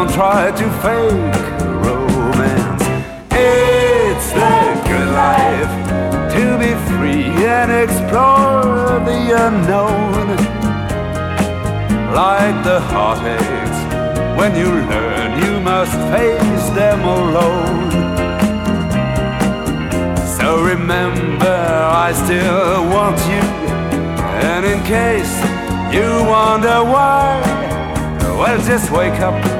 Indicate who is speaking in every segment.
Speaker 1: don't try to fake romance. It's the good life to be free and explore the unknown like the heartaches. When you learn, you must face them alone. So remember, I still want you. And in case you wonder why, well, just wake up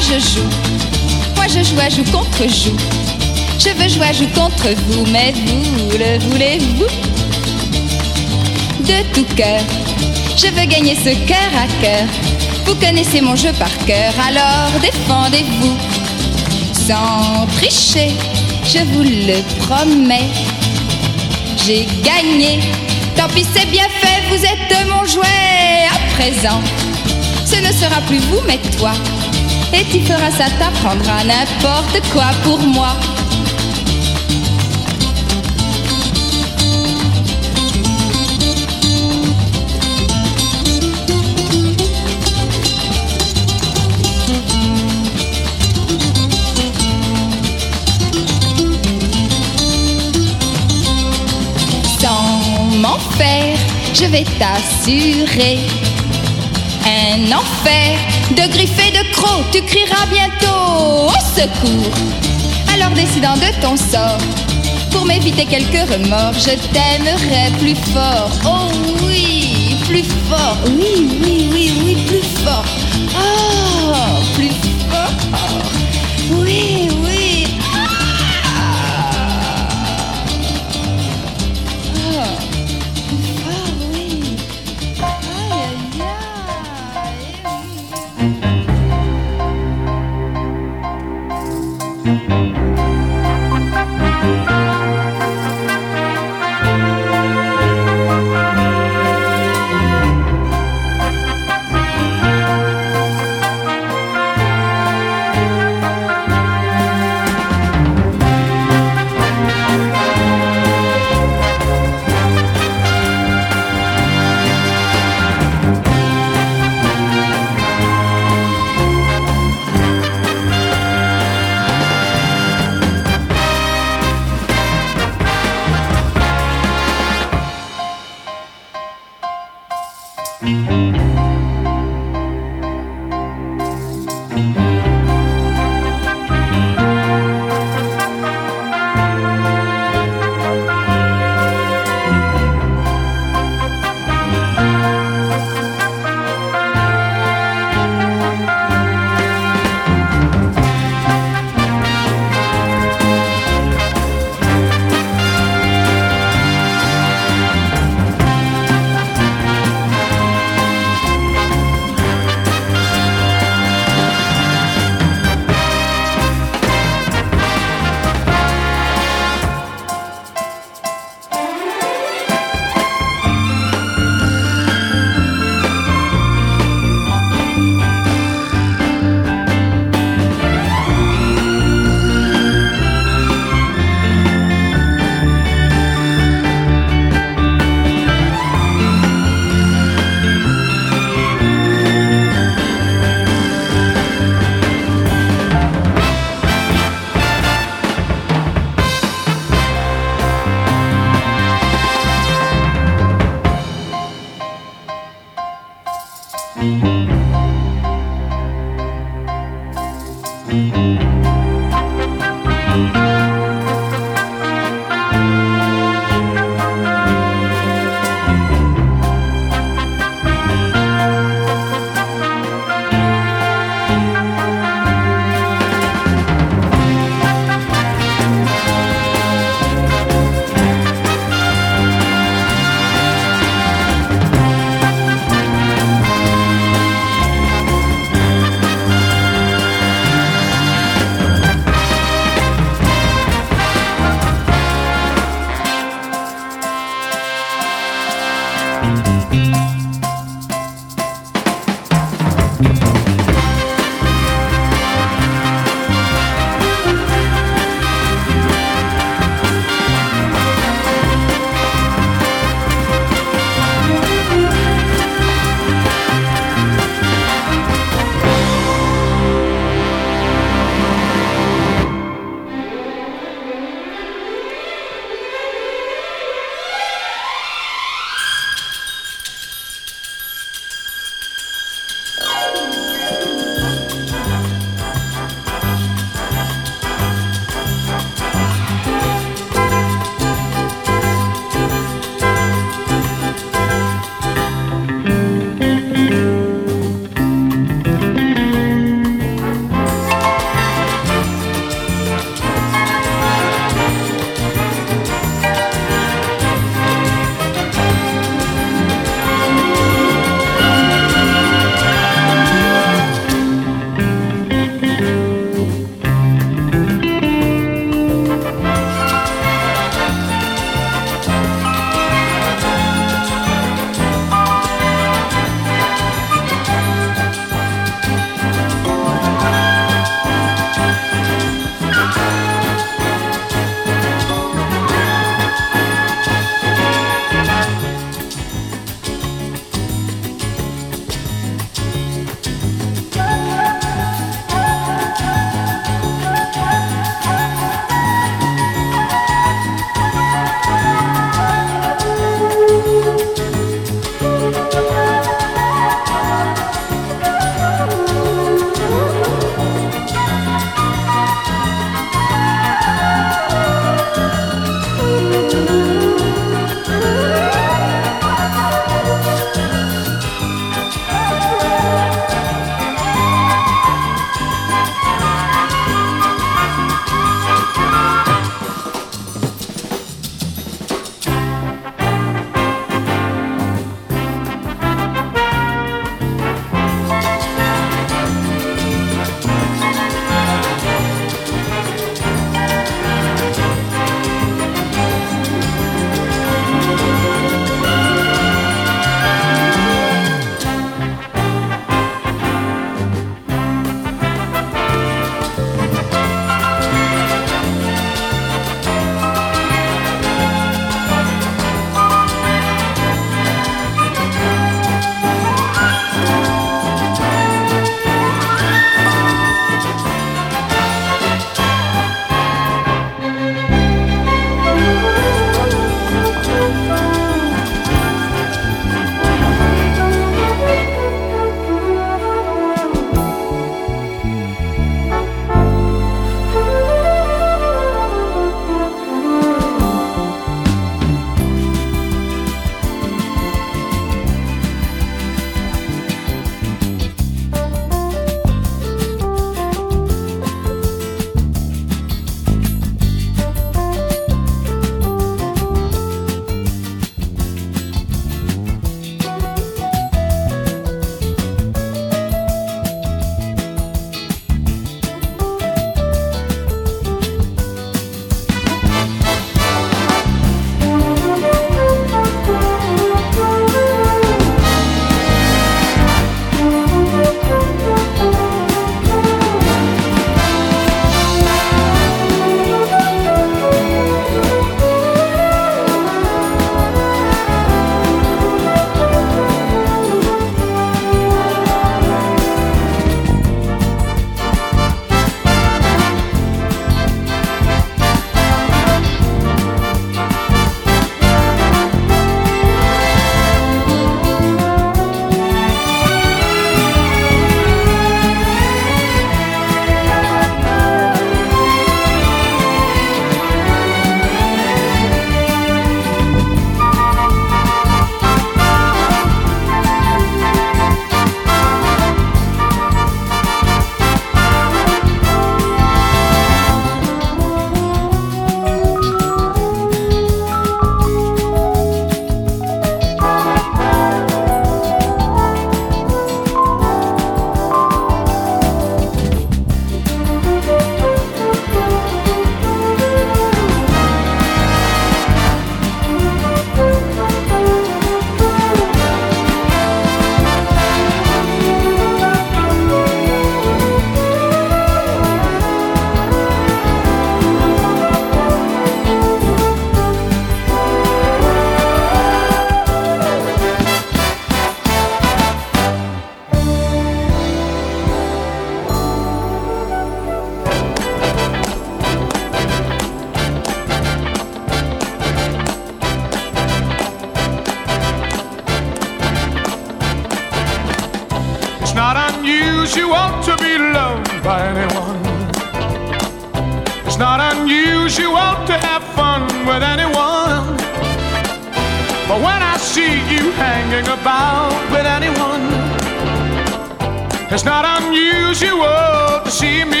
Speaker 2: je joue. Moi je joue à joue contre joue. Je veux jouer à joue contre vous, mais vous le voulez-vous? De tout cœur, je veux gagner ce cœur à cœur. Vous connaissez mon jeu par cœur, alors défendez-vous. Sans tricher, je vous le promets. J'ai gagné, tant pis c'est bien fait, vous êtes mon jouet à présent. Ce ne sera plus vous, mais toi. Et tu feras ça, t'apprendras n'importe quoi pour moi. Sans m'en faire, je vais t'assurer un enfer de griffes et de crocs. Tu crieras bientôt au secours. Alors décidant de ton sort, pour m'éviter quelques remords, je t'aimerai plus fort. Oh oui, plus fort. Oui, oui, oui, oui, plus fort. Oh, plus fort. Oui, oui.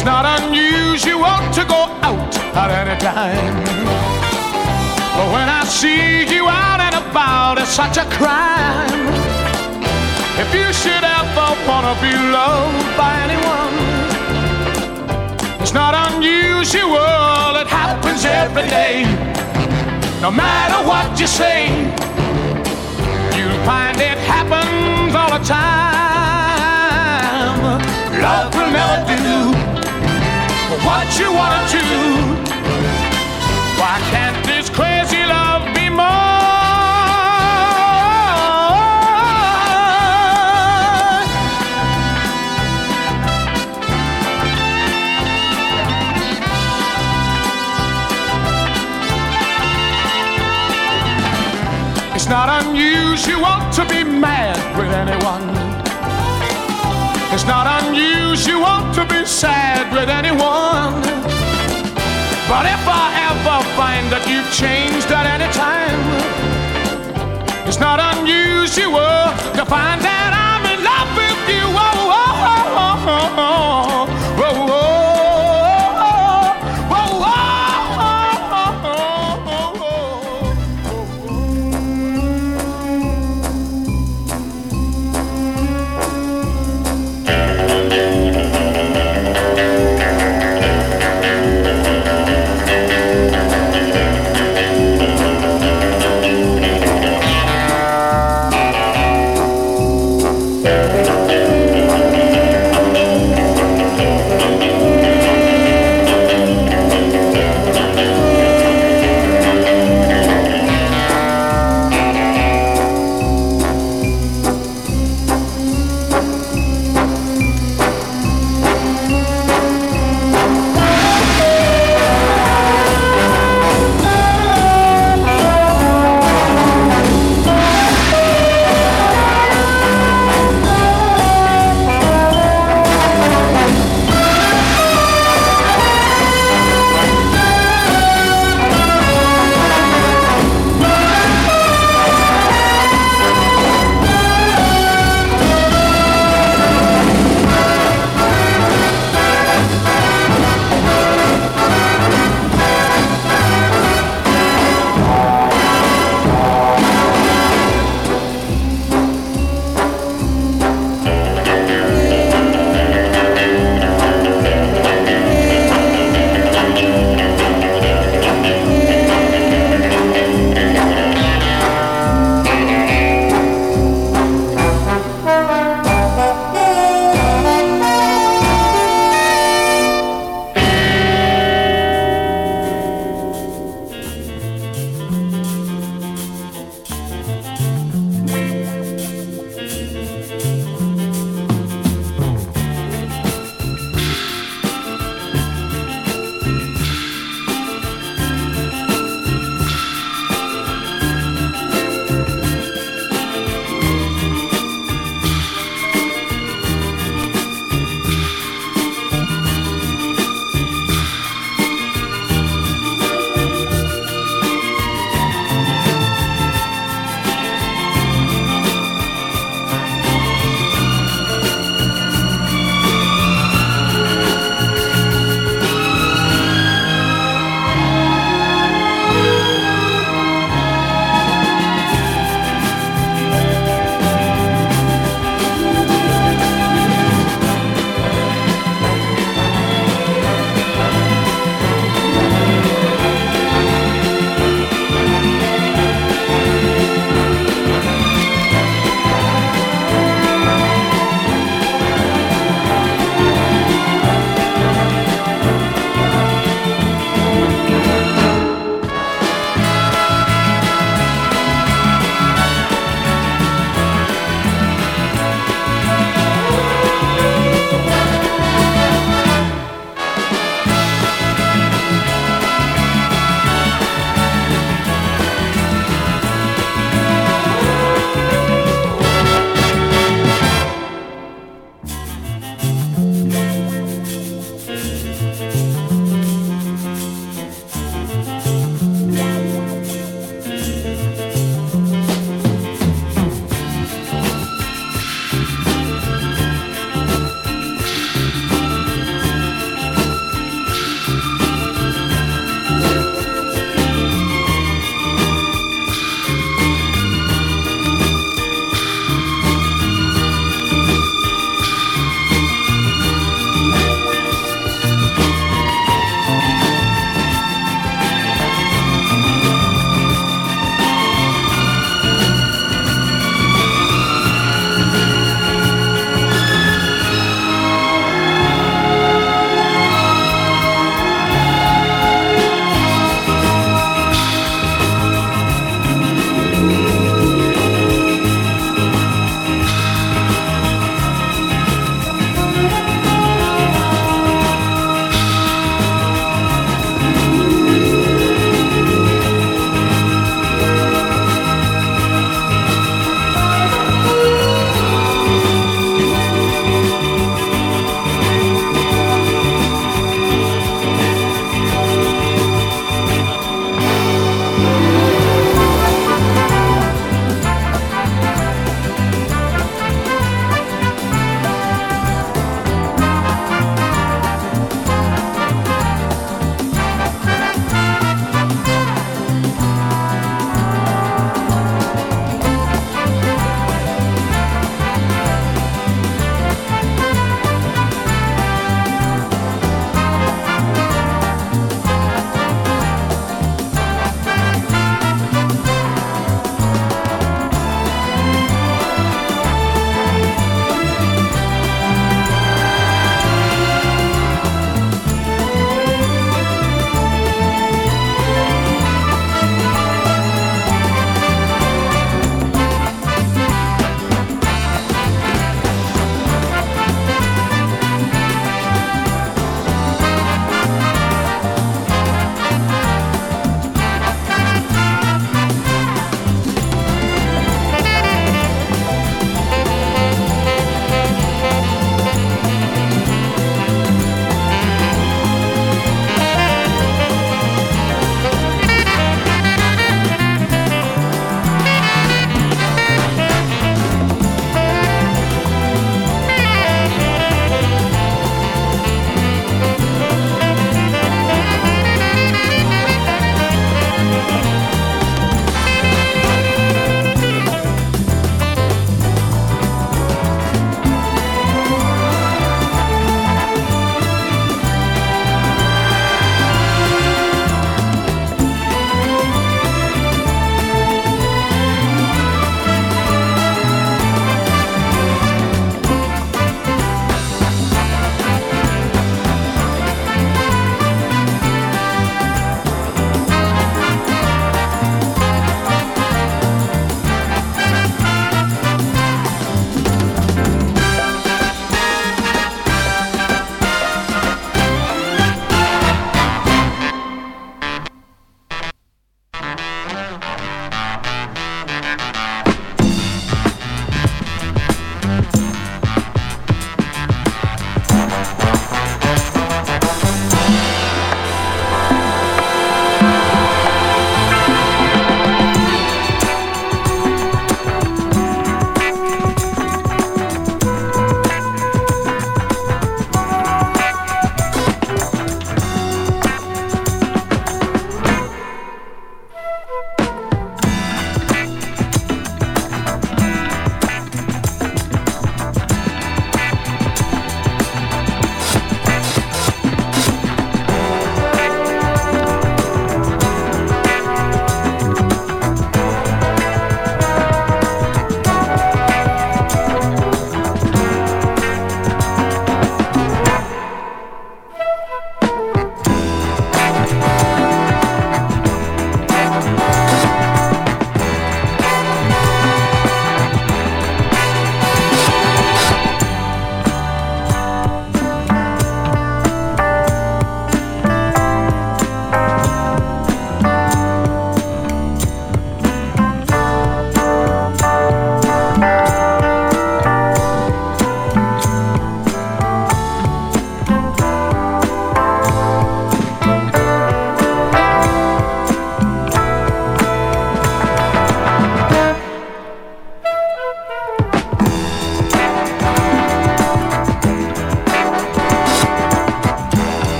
Speaker 3: It's not unusual to go out at any time. But when I see you out and about, it's such a crime. If you should ever wanna be loved by anyone, it's not unusual, it happens every day. No matter what you say, you'll find it happens all the time. Love will never do what you wanna do. Why can't this crazy love be more? It's not unusual to be mad with anyone. It's not unusual to sad with anyone. But if I ever find that you've changed at any time, it's not unusual to find that I'm in love with you. Oh, oh, oh, oh, oh,